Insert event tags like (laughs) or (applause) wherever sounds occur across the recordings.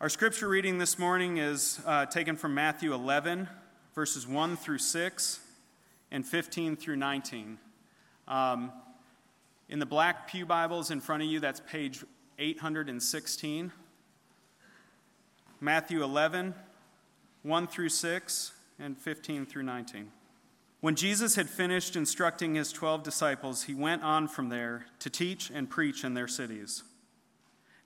Our scripture reading this morning is uh, taken from Matthew 11, verses 1 through 6 and 15 through 19. Um, in the black Pew Bibles in front of you, that's page 816. Matthew 11, 1 through 6, and 15 through 19. When Jesus had finished instructing his 12 disciples, he went on from there to teach and preach in their cities.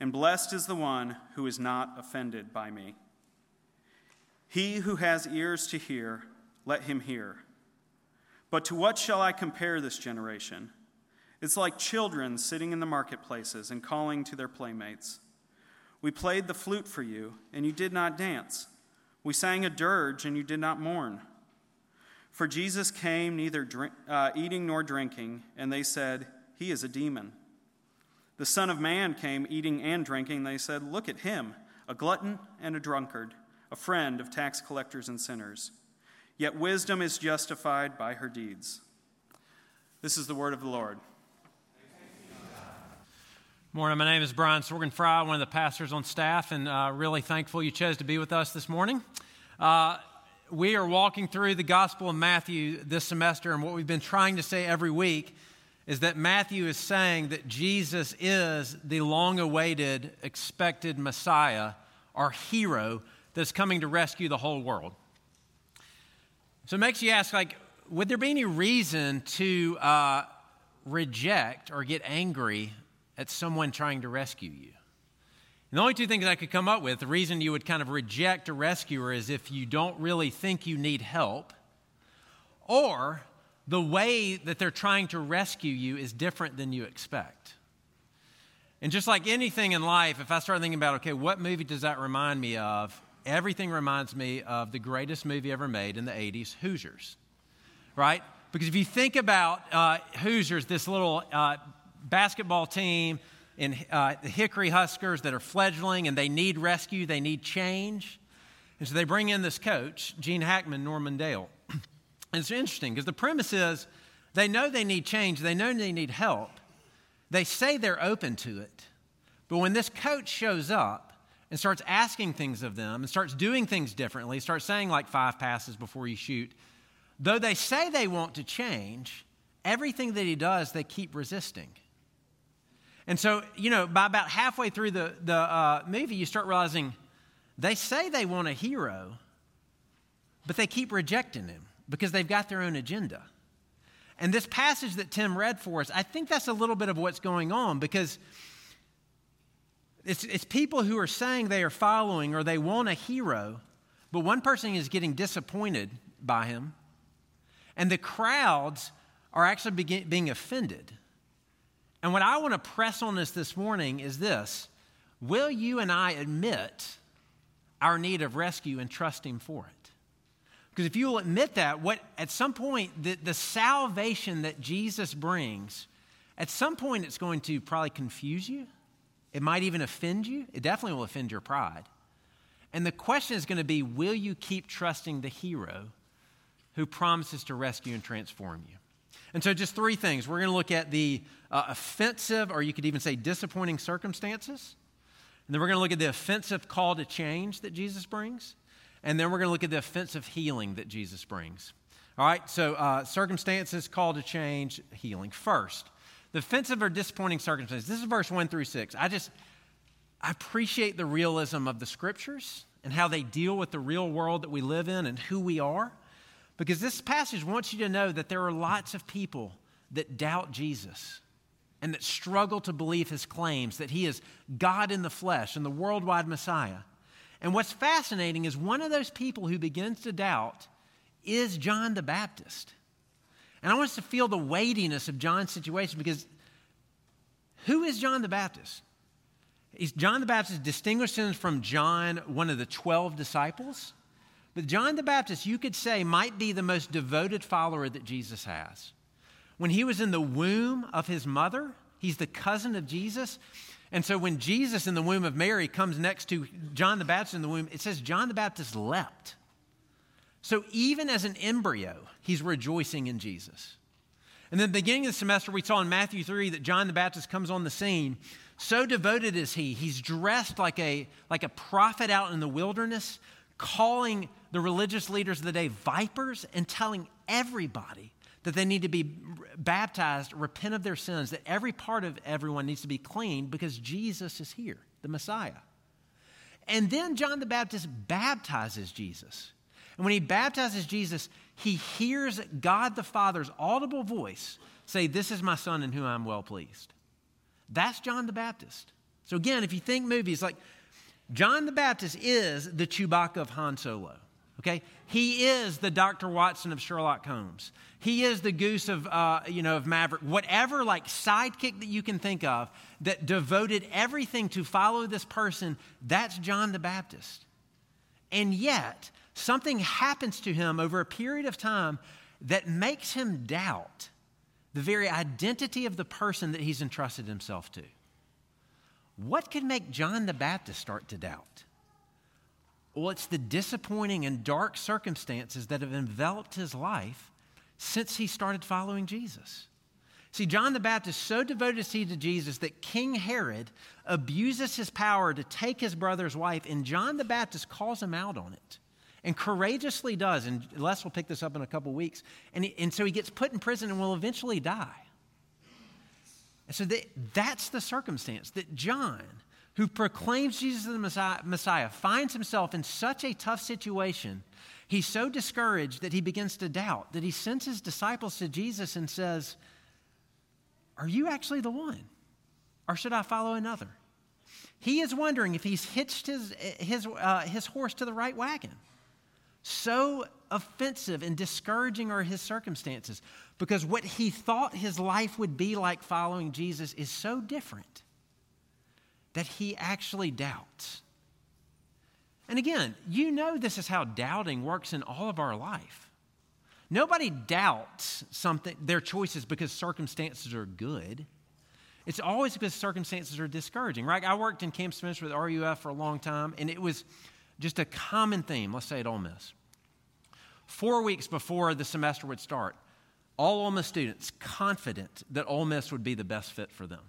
and blessed is the one who is not offended by me. He who has ears to hear, let him hear. But to what shall I compare this generation? It's like children sitting in the marketplaces and calling to their playmates. We played the flute for you, and you did not dance. We sang a dirge, and you did not mourn. For Jesus came neither drink, uh, eating nor drinking, and they said, He is a demon. The Son of Man came eating and drinking. They said, Look at him, a glutton and a drunkard, a friend of tax collectors and sinners. Yet wisdom is justified by her deeds. This is the word of the Lord. Morning, my name is Brian Sorgenfrei, one of the pastors on staff, and uh, really thankful you chose to be with us this morning. Uh, we are walking through the Gospel of Matthew this semester, and what we've been trying to say every week is that Matthew is saying that Jesus is the long awaited, expected Messiah, our hero that's coming to rescue the whole world. So it makes you ask, like, would there be any reason to uh, reject or get angry at someone trying to rescue you? And the only two things I could come up with, the reason you would kind of reject a rescuer is if you don't really think you need help, or the way that they're trying to rescue you is different than you expect. And just like anything in life, if I start thinking about, okay, what movie does that remind me of? Everything reminds me of the greatest movie ever made in the 80s, Hoosiers, right? Because if you think about uh, Hoosiers, this little uh, basketball team in uh, the Hickory Huskers that are fledgling and they need rescue, they need change. And so they bring in this coach, Gene Hackman, Norman Dale. (clears throat) It's interesting because the premise is they know they need change, they know they need help. They say they're open to it. But when this coach shows up and starts asking things of them and starts doing things differently, starts saying like five passes before you shoot, though they say they want to change, everything that he does, they keep resisting. And so, you know, by about halfway through the, the uh, movie, you start realizing they say they want a hero, but they keep rejecting him because they've got their own agenda. And this passage that Tim read for us, I think that's a little bit of what's going on because it's, it's people who are saying they are following or they want a hero, but one person is getting disappointed by him, and the crowds are actually begin, being offended. And what I want to press on this this morning is this Will you and I admit our need of rescue and trust Him for it? Because if you will admit that, what at some point the, the salvation that Jesus brings, at some point it's going to probably confuse you. It might even offend you. It definitely will offend your pride. And the question is going to be will you keep trusting the hero who promises to rescue and transform you? And so, just three things. We're going to look at the uh, offensive, or you could even say disappointing circumstances. And then we're going to look at the offensive call to change that Jesus brings. And then we're going to look at the offensive healing that Jesus brings. All right, so uh, circumstances, call to change, healing. First, the offensive or disappointing circumstances. This is verse 1 through 6. I just, I appreciate the realism of the scriptures and how they deal with the real world that we live in and who we are. Because this passage wants you to know that there are lots of people that doubt Jesus and that struggle to believe his claims that he is God in the flesh and the worldwide Messiah. And what's fascinating is one of those people who begins to doubt is John the Baptist. And I want us to feel the weightiness of John's situation because who is John the Baptist? John the Baptist distinguished him from John, one of the 12 disciples. But John the Baptist, you could say, might be the most devoted follower that Jesus has. When he was in the womb of his mother, he's the cousin of Jesus. And so when Jesus in the womb of Mary comes next to John the Baptist in the womb, it says John the Baptist leapt. So even as an embryo, he's rejoicing in Jesus. And then the beginning of the semester, we saw in Matthew 3 that John the Baptist comes on the scene. So devoted is he. He's dressed like a, like a prophet out in the wilderness, calling the religious leaders of the day vipers and telling everybody that they need to be baptized, repent of their sins, that every part of everyone needs to be cleaned because Jesus is here, the Messiah. And then John the Baptist baptizes Jesus. And when he baptizes Jesus, he hears God the Father's audible voice say, This is my son in whom I'm well pleased. That's John the Baptist. So, again, if you think movies, like John the Baptist is the Chewbacca of Han Solo. Okay? He is the Dr. Watson of Sherlock Holmes. He is the goose of, uh, you know, of Maverick. Whatever like sidekick that you can think of that devoted everything to follow this person, that's John the Baptist. And yet, something happens to him over a period of time that makes him doubt the very identity of the person that he's entrusted himself to. What could make John the Baptist start to doubt? Well, it's the disappointing and dark circumstances that have enveloped his life since he started following Jesus. See, John the Baptist so devoted to Jesus that King Herod abuses his power to take his brother's wife, and John the Baptist calls him out on it and courageously does. And Les will pick this up in a couple weeks. And, he, and so he gets put in prison and will eventually die. And so that, that's the circumstance that John, who proclaims Jesus the Messiah, Messiah, finds himself in such a tough situation. He's so discouraged that he begins to doubt, that he sends his disciples to Jesus and says, Are you actually the one? Or should I follow another? He is wondering if he's hitched his, his, uh, his horse to the right wagon. So offensive and discouraging are his circumstances because what he thought his life would be like following Jesus is so different that he actually doubts. And again, you know this is how doubting works in all of our life. Nobody doubts something their choices because circumstances are good. It's always because circumstances are discouraging, right? I worked in campus ministry with RUF for a long time, and it was just a common theme, let's say at Ole Miss. Four weeks before the semester would start, all Ole Miss students confident that Ole Miss would be the best fit for them.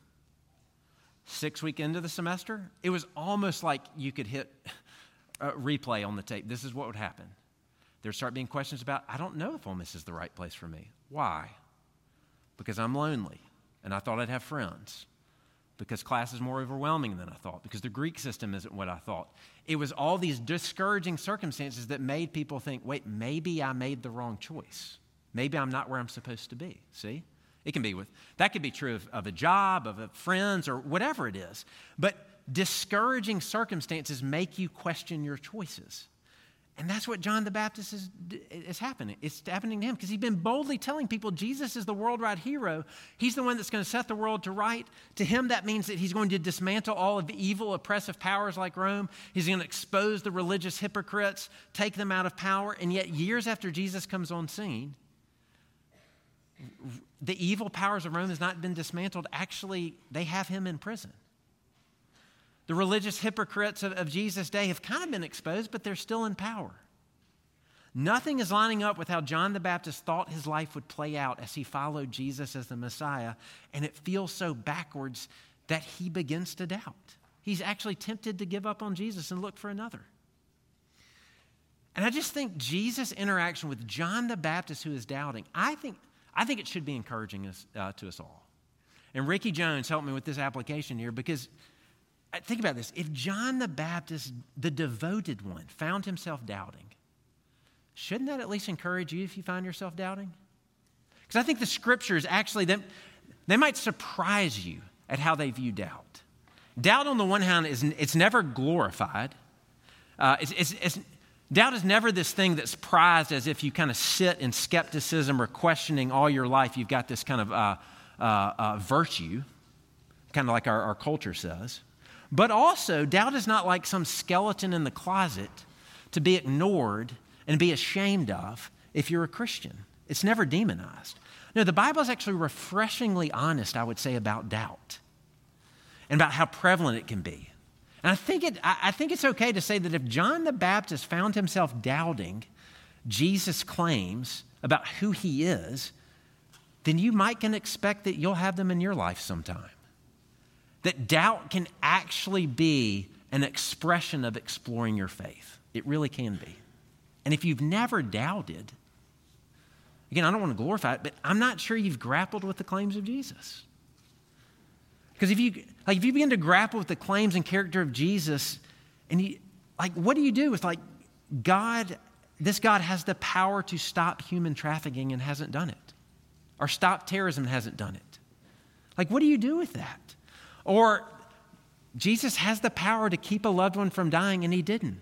Six week into the semester, it was almost like you could hit (laughs) replay on the tape. This is what would happen. There'd start being questions about, I don't know if Ole Miss is the right place for me. Why? Because I'm lonely and I thought I'd have friends because class is more overwhelming than I thought, because the Greek system isn't what I thought. It was all these discouraging circumstances that made people think, wait, maybe I made the wrong choice. Maybe I'm not where I'm supposed to be. See? It can be with, that could be true of, of a job, of friends, or whatever it is. But discouraging circumstances make you question your choices. And that's what John the Baptist is, is happening. It's happening to him because he's been boldly telling people Jesus is the worldwide hero. He's the one that's going to set the world to right. To him, that means that he's going to dismantle all of the evil, oppressive powers like Rome. He's going to expose the religious hypocrites, take them out of power. And yet, years after Jesus comes on scene, the evil powers of Rome has not been dismantled. Actually, they have him in prison. The religious hypocrites of, of Jesus' day have kind of been exposed, but they're still in power. Nothing is lining up with how John the Baptist thought his life would play out as he followed Jesus as the Messiah, and it feels so backwards that he begins to doubt. He's actually tempted to give up on Jesus and look for another. And I just think Jesus' interaction with John the Baptist, who is doubting, I think, I think it should be encouraging us, uh, to us all. And Ricky Jones helped me with this application here because think about this. If John the Baptist, the devoted one, found himself doubting, shouldn't that at least encourage you if you find yourself doubting? Because I think the scriptures actually, they, they might surprise you at how they view doubt. Doubt, on the one hand, is it's never glorified. Uh, it's, it's, it's, doubt is never this thing that's prized as if you kind of sit in skepticism or questioning all your life. You've got this kind of uh, uh, uh virtue, kind of like our, our culture says. But also, doubt is not like some skeleton in the closet to be ignored and be ashamed of if you're a Christian. It's never demonized. No, the Bible is actually refreshingly honest, I would say, about doubt and about how prevalent it can be. And I think, it, I think it's okay to say that if John the Baptist found himself doubting Jesus' claims about who he is, then you might can expect that you'll have them in your life sometime. That doubt can actually be an expression of exploring your faith. It really can be. And if you've never doubted, again, I don't want to glorify it, but I'm not sure you've grappled with the claims of Jesus. Because if you like if you begin to grapple with the claims and character of Jesus, and you like what do you do with like God, this God has the power to stop human trafficking and hasn't done it. Or stop terrorism and hasn't done it. Like what do you do with that? Or Jesus has the power to keep a loved one from dying and he didn't.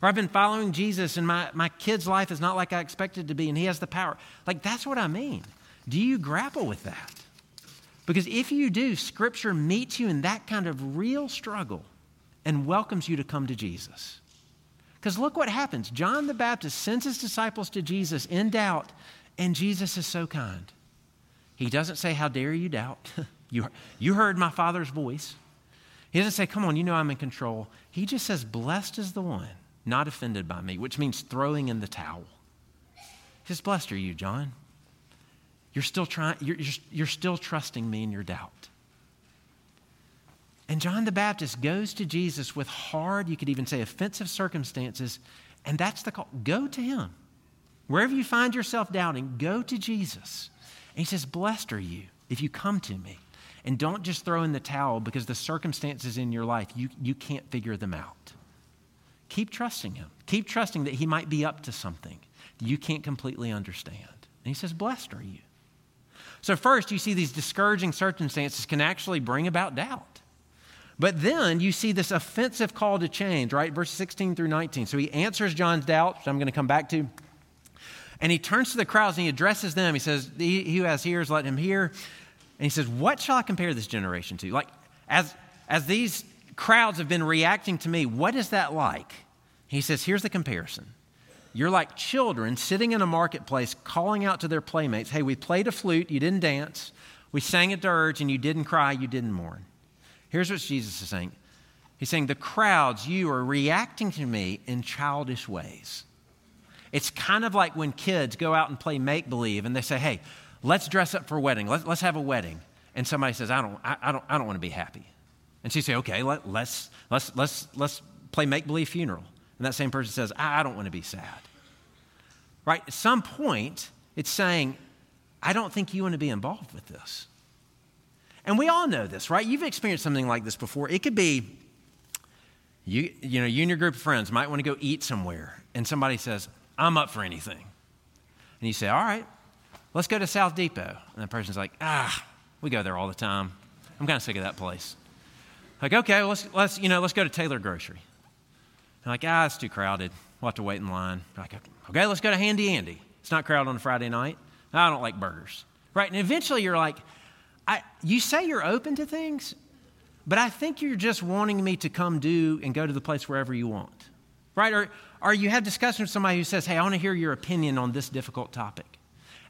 Or I've been following Jesus and my, my kid's life is not like I expected to be and he has the power. Like that's what I mean. Do you grapple with that? Because if you do, Scripture meets you in that kind of real struggle and welcomes you to come to Jesus. Because look what happens. John the Baptist sends his disciples to Jesus in doubt, and Jesus is so kind. He doesn't say, How dare you doubt? (laughs) You, you heard my Father's voice. He doesn't say, Come on, you know I'm in control. He just says, Blessed is the one not offended by me, which means throwing in the towel. He says, Blessed are you, John. You're still, trying, you're, you're, you're still trusting me in your doubt. And John the Baptist goes to Jesus with hard, you could even say offensive circumstances, and that's the call. Go to him. Wherever you find yourself doubting, go to Jesus. And he says, Blessed are you if you come to me. And don't just throw in the towel because the circumstances in your life, you, you can't figure them out. Keep trusting Him. Keep trusting that He might be up to something you can't completely understand. And He says, Blessed are you. So, first, you see these discouraging circumstances can actually bring about doubt. But then you see this offensive call to change, right? Verse 16 through 19. So he answers John's doubt, which I'm going to come back to. And he turns to the crowds and he addresses them. He says, He who has ears, let him hear. And he says, What shall I compare this generation to? Like, as, as these crowds have been reacting to me, what is that like? He says, Here's the comparison. You're like children sitting in a marketplace calling out to their playmates, Hey, we played a flute, you didn't dance. We sang a dirge, and you didn't cry, you didn't mourn. Here's what Jesus is saying He's saying, The crowds, you are reacting to me in childish ways. It's kind of like when kids go out and play make believe and they say, Hey, let's dress up for a wedding. Let's, let's have a wedding. And somebody says, I don't, I, I don't, I don't want to be happy. And she say, okay, let, let's, let's, let's, let's play make-believe funeral. And that same person says, I, don't want to be sad. Right? At some point, it's saying, I don't think you want to be involved with this. And we all know this, right? You've experienced something like this before. It could be, you, you know, you and your group of friends might want to go eat somewhere, and somebody says, I'm up for anything. And you say, All right, let's go to South Depot. And the person's like, ah, we go there all the time. I'm kind of sick of that place. Like, okay, let's, let's, you know, let's go to Taylor Grocery. I'm like, ah, it's too crowded. We'll have to wait in line. Like, okay, let's go to Handy Andy. It's not crowded on a Friday night. I don't like burgers. Right? And eventually you're like, I, you say you're open to things, but I think you're just wanting me to come do and go to the place wherever you want. Right? Or, or you have discussion with somebody who says, hey, I want to hear your opinion on this difficult topic.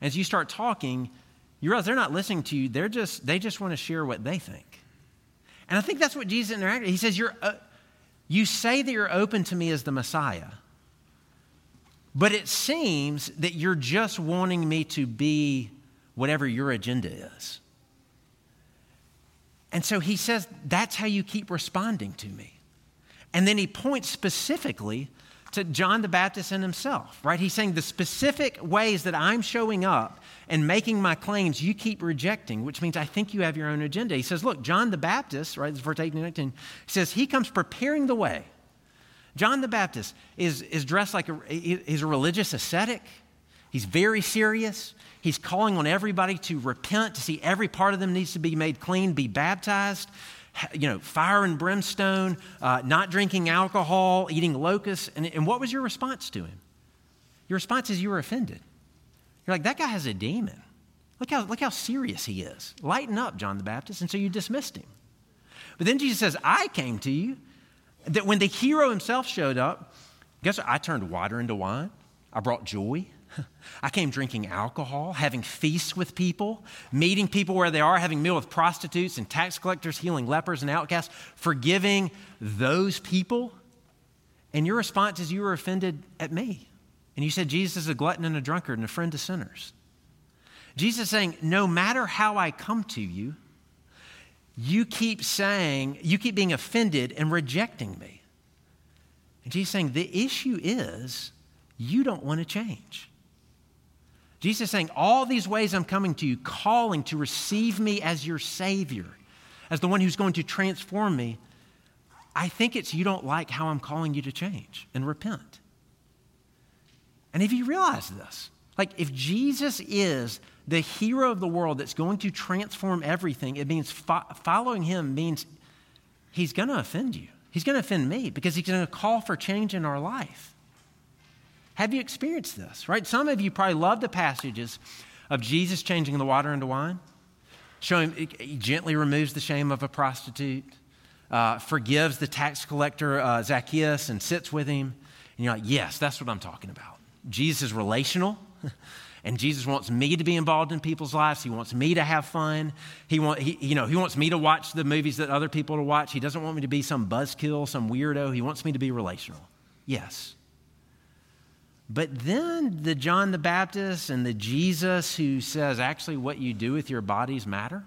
As you start talking, you realize they're not listening to you. They're just, they just want to share what they think. And I think that's what Jesus interacted. He says, you're, uh, You say that you're open to me as the Messiah, but it seems that you're just wanting me to be whatever your agenda is. And so he says, That's how you keep responding to me. And then he points specifically to John the Baptist and himself, right? He's saying the specific ways that I'm showing up and making my claims you keep rejecting, which means I think you have your own agenda. He says, Look, John the Baptist, right? This is verse 18 and 19, says, He comes preparing the way. John the Baptist is, is dressed like a, he's a religious ascetic. He's very serious. He's calling on everybody to repent, to see every part of them needs to be made clean, be baptized you know, fire and brimstone, uh, not drinking alcohol, eating locusts. And, and what was your response to him? Your response is you were offended. You're like, that guy has a demon. Look how, look how serious he is. Lighten up, John the Baptist. And so you dismissed him. But then Jesus says, I came to you. That when the hero himself showed up, guess what? I turned water into wine. I brought joy. (laughs) I came drinking alcohol, having feasts with people, meeting people where they are, having meal with prostitutes and tax collectors, healing lepers and outcasts, forgiving those people. And your response is you were offended at me. And you said Jesus is a glutton and a drunkard and a friend to sinners. Jesus is saying, no matter how I come to you, you keep saying, you keep being offended and rejecting me. And Jesus is saying, the issue is you don't want to change. Jesus is saying, all these ways I'm coming to you, calling to receive me as your Savior, as the one who's going to transform me. I think it's you don't like how I'm calling you to change and repent. And if you realize this, like if Jesus is the hero of the world that's going to transform everything, it means fo- following him means he's going to offend you. He's going to offend me because he's going to call for change in our life. Have you experienced this, right? Some of you probably love the passages of Jesus changing the water into wine, showing he gently removes the shame of a prostitute, uh, forgives the tax collector uh, Zacchaeus and sits with him. And you're like, yes, that's what I'm talking about. Jesus is relational. (laughs) And Jesus wants me to be involved in people's lives. He wants me to have fun. He, want, he, you know, he wants me to watch the movies that other people to watch. He doesn't want me to be some buzzkill, some weirdo. He wants me to be relational. Yes. But then the John the Baptist and the Jesus who says, actually, what you do with your bodies matter.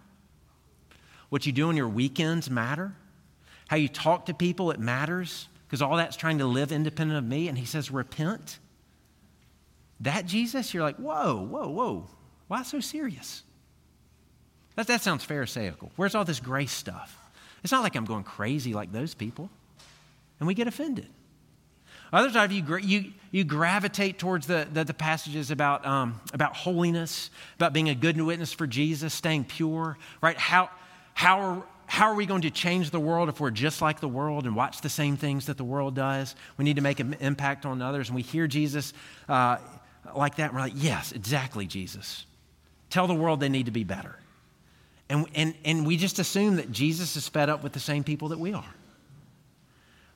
What you do on your weekends matter. How you talk to people, it matters. Because all that's trying to live independent of me. And he says, repent. That Jesus, you're like, whoa, whoa, whoa. Why so serious? That, that sounds Pharisaical. Where's all this grace stuff? It's not like I'm going crazy like those people. And we get offended. Other times you, you, you gravitate towards the, the, the passages about, um, about holiness, about being a good witness for Jesus, staying pure, right? How, how, are, how are we going to change the world if we're just like the world and watch the same things that the world does? We need to make an impact on others. And we hear Jesus uh, like that, and we're like, yes, exactly, Jesus. Tell the world they need to be better. And, and, and we just assume that Jesus is fed up with the same people that we are.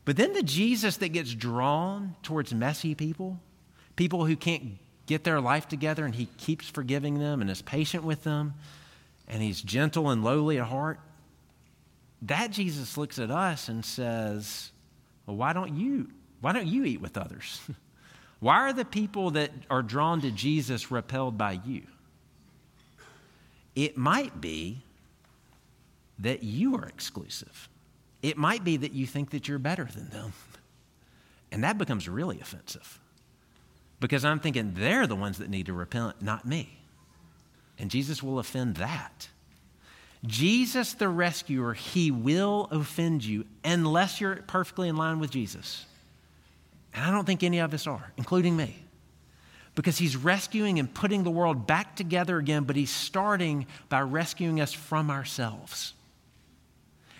But then the Jesus that gets drawn towards messy people, people who can't get their life together, and he keeps forgiving them and is patient with them, and he's gentle and lowly at heart, that Jesus looks at us and says, Well, why don't you, why don't you eat with others? (laughs) Why are the people that are drawn to Jesus repelled by you? It might be that you are exclusive. It might be that you think that you're better than them. And that becomes really offensive because I'm thinking they're the ones that need to repent, not me. And Jesus will offend that. Jesus, the rescuer, he will offend you unless you're perfectly in line with Jesus. And I don't think any of us are, including me. Because he's rescuing and putting the world back together again, but he's starting by rescuing us from ourselves.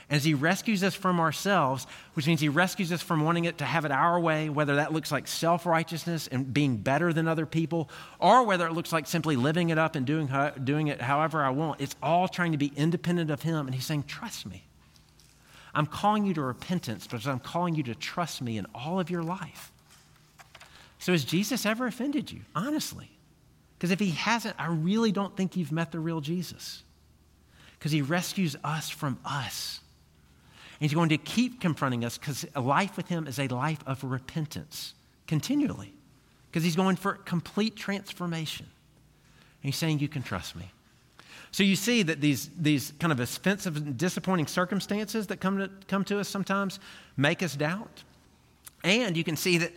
As he rescues us from ourselves, which means he rescues us from wanting it to have it our way, whether that looks like self righteousness and being better than other people, or whether it looks like simply living it up and doing, doing it however I want, it's all trying to be independent of him. And he's saying, Trust me. I'm calling you to repentance because I'm calling you to trust me in all of your life. So, has Jesus ever offended you? Honestly. Because if he hasn't, I really don't think you've met the real Jesus. Because he rescues us from us. And he's going to keep confronting us because a life with him is a life of repentance continually. Because he's going for complete transformation. And he's saying, You can trust me. So you see that these, these kind of offensive and disappointing circumstances that come to, come to us sometimes make us doubt. And you can see that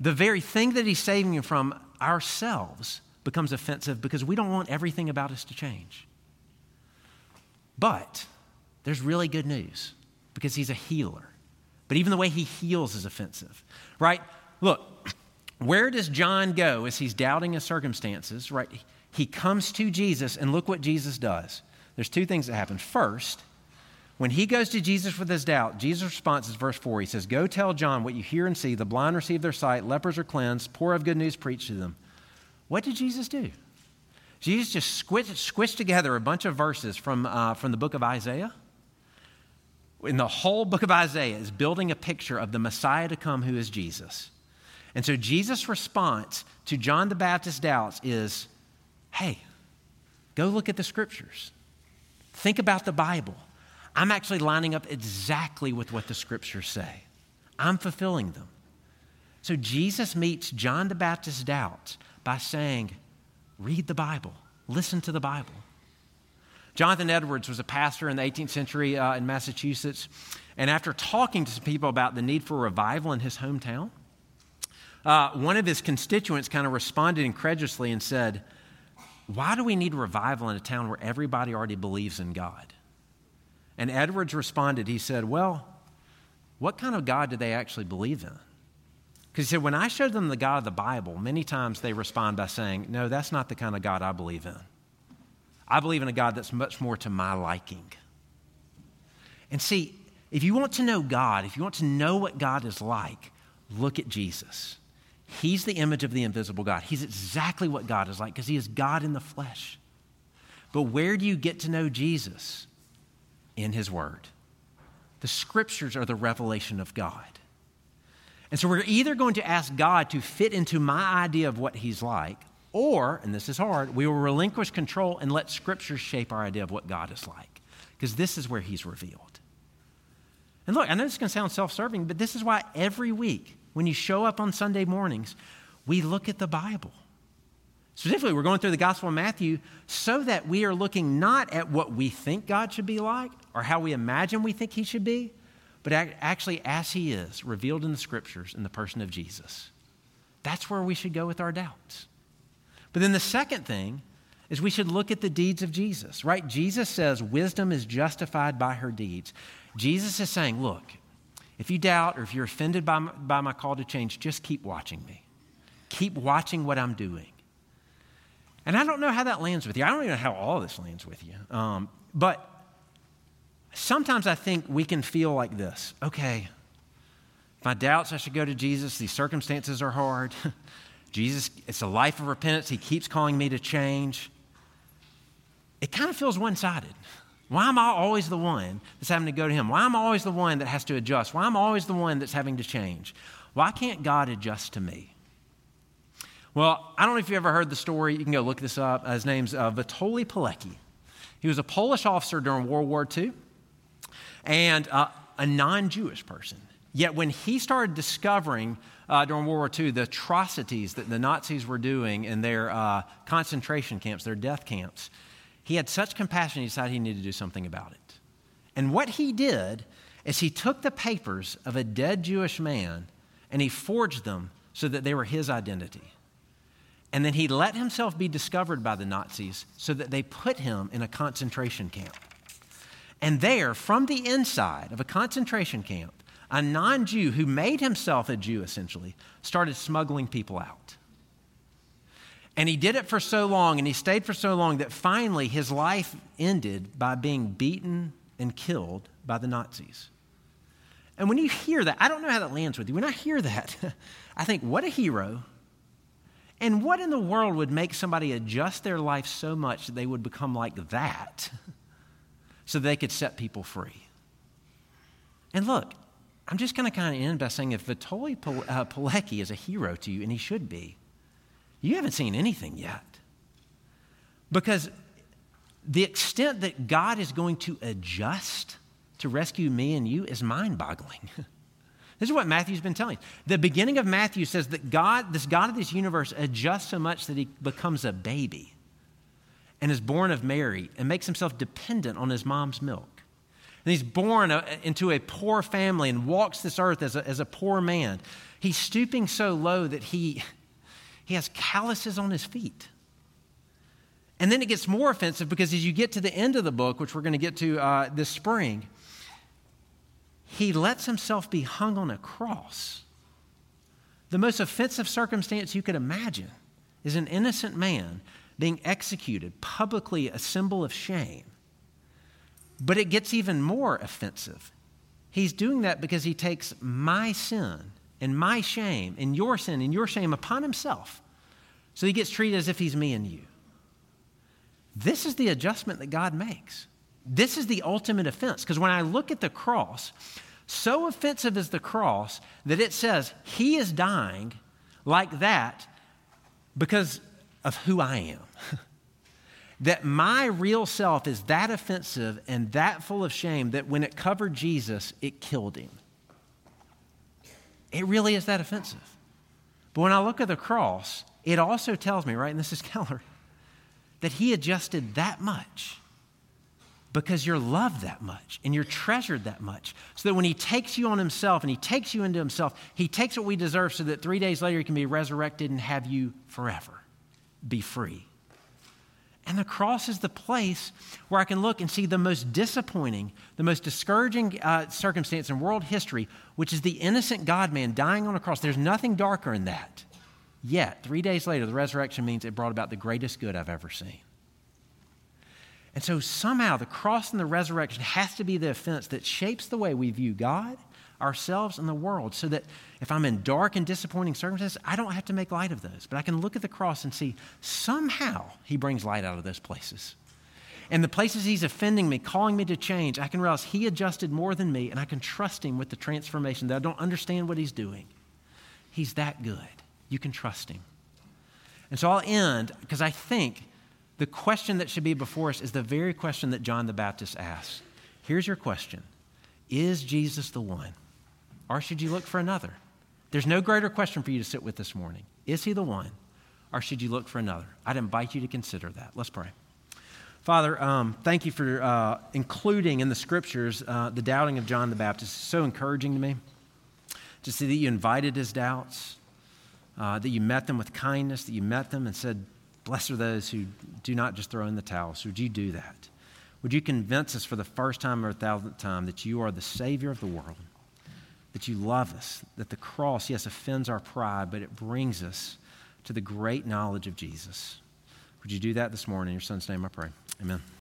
the very thing that he's saving you from ourselves becomes offensive because we don't want everything about us to change. But there's really good news because he's a healer. But even the way he heals is offensive, right? Look, (clears throat) where does John go as he's doubting his circumstances, right? He comes to Jesus, and look what Jesus does. There's two things that happen. First, when he goes to Jesus with his doubt, Jesus' response is verse 4. He says, Go tell John what you hear and see. The blind receive their sight, lepers are cleansed, poor of good news preach to them. What did Jesus do? Jesus just squished, squished together a bunch of verses from, uh, from the book of Isaiah in the whole book of Isaiah is building a picture of the Messiah to come who is Jesus. And so Jesus' response to John the Baptist's doubts is hey, go look at the scriptures. Think about the Bible. I'm actually lining up exactly with what the scriptures say, I'm fulfilling them. So Jesus meets John the Baptist's doubts by saying, read the Bible, listen to the Bible. Jonathan Edwards was a pastor in the 18th century uh, in Massachusetts. And after talking to some people about the need for revival in his hometown, uh, one of his constituents kind of responded incredulously and said, Why do we need revival in a town where everybody already believes in God? And Edwards responded, He said, Well, what kind of God do they actually believe in? Because he said, When I show them the God of the Bible, many times they respond by saying, No, that's not the kind of God I believe in. I believe in a God that's much more to my liking. And see, if you want to know God, if you want to know what God is like, look at Jesus. He's the image of the invisible God. He's exactly what God is like because he is God in the flesh. But where do you get to know Jesus? In his word. The scriptures are the revelation of God. And so we're either going to ask God to fit into my idea of what he's like, or, and this is hard, we will relinquish control and let Scripture shape our idea of what God is like, because this is where He's revealed. And look, I know this is going to sound self serving, but this is why every week, when you show up on Sunday mornings, we look at the Bible. Specifically, we're going through the Gospel of Matthew so that we are looking not at what we think God should be like or how we imagine we think He should be, but actually as He is, revealed in the Scriptures in the person of Jesus. That's where we should go with our doubts. But then the second thing is we should look at the deeds of Jesus, right? Jesus says wisdom is justified by her deeds. Jesus is saying, look, if you doubt or if you're offended by my, by my call to change, just keep watching me. Keep watching what I'm doing. And I don't know how that lands with you. I don't even know how all this lands with you. Um, but sometimes I think we can feel like this okay, my doubts, I should go to Jesus. These circumstances are hard. (laughs) Jesus, it's a life of repentance. He keeps calling me to change. It kind of feels one sided. Why am I always the one that's having to go to Him? Why am I always the one that has to adjust? Why am I always the one that's having to change? Why can't God adjust to me? Well, I don't know if you ever heard the story. You can go look this up. His name's uh, Witold Pilecki. He was a Polish officer during World War II and uh, a non Jewish person. Yet when he started discovering uh, during World War II the atrocities that the Nazis were doing in their uh, concentration camps, their death camps, he had such compassion he decided he needed to do something about it. And what he did is he took the papers of a dead Jewish man and he forged them so that they were his identity. And then he let himself be discovered by the Nazis so that they put him in a concentration camp. And there, from the inside of a concentration camp, a non Jew who made himself a Jew essentially started smuggling people out. And he did it for so long and he stayed for so long that finally his life ended by being beaten and killed by the Nazis. And when you hear that, I don't know how that lands with you. When I hear that, (laughs) I think, what a hero. And what in the world would make somebody adjust their life so much that they would become like that (laughs) so they could set people free? And look, I'm just going to kind of end by saying if Witold uh, Pilecki is a hero to you, and he should be, you haven't seen anything yet. Because the extent that God is going to adjust to rescue me and you is mind boggling. (laughs) this is what Matthew's been telling. The beginning of Matthew says that God, this God of this universe, adjusts so much that he becomes a baby and is born of Mary and makes himself dependent on his mom's milk. And he's born uh, into a poor family and walks this earth as a, as a poor man. He's stooping so low that he, he has calluses on his feet. And then it gets more offensive because as you get to the end of the book, which we're going to get to uh, this spring, he lets himself be hung on a cross. The most offensive circumstance you could imagine is an innocent man being executed, publicly a symbol of shame. But it gets even more offensive. He's doing that because he takes my sin and my shame and your sin and your shame upon himself. So he gets treated as if he's me and you. This is the adjustment that God makes. this is the ultimate offense. Because when I look at the cross, so offensive is the cross that it says he is dying like that because of who I am. (laughs) that my real self is that offensive and that full of shame that when it covered Jesus, it killed him. It really is that offensive. But when I look at the cross, it also tells me, right, and this is (laughs) Keller, that he adjusted that much because you're loved that much and you're treasured that much. So that when he takes you on himself and he takes you into himself, he takes what we deserve so that three days later he can be resurrected and have you forever be free. And the cross is the place where I can look and see the most disappointing, the most discouraging uh, circumstance in world history, which is the innocent God man dying on a cross. There's nothing darker in that. Yet, three days later, the resurrection means it brought about the greatest good I've ever seen. And so, somehow, the cross and the resurrection has to be the offense that shapes the way we view God, ourselves, and the world, so that if I'm in dark and disappointing circumstances, I don't have to make light of those. But I can look at the cross and see somehow He brings light out of those places. And the places He's offending me, calling me to change, I can realize He adjusted more than me, and I can trust Him with the transformation that I don't understand what He's doing. He's that good. You can trust Him. And so I'll end because I think the question that should be before us is the very question that John the Baptist asked. Here's your question Is Jesus the one? Or should you look for another? There's no greater question for you to sit with this morning. Is he the one? Or should you look for another? I'd invite you to consider that. Let's pray. Father, um, thank you for uh, including in the scriptures uh, the doubting of John the Baptist. It's so encouraging to me to see that you invited his doubts, uh, that you met them with kindness, that you met them and said, Blessed are those who do not just throw in the towel. So would you do that? Would you convince us for the first time or a thousandth time that you are the Savior of the world? That you love us, that the cross, yes, offends our pride, but it brings us to the great knowledge of Jesus. Would you do that this morning? In your son's name, I pray. Amen.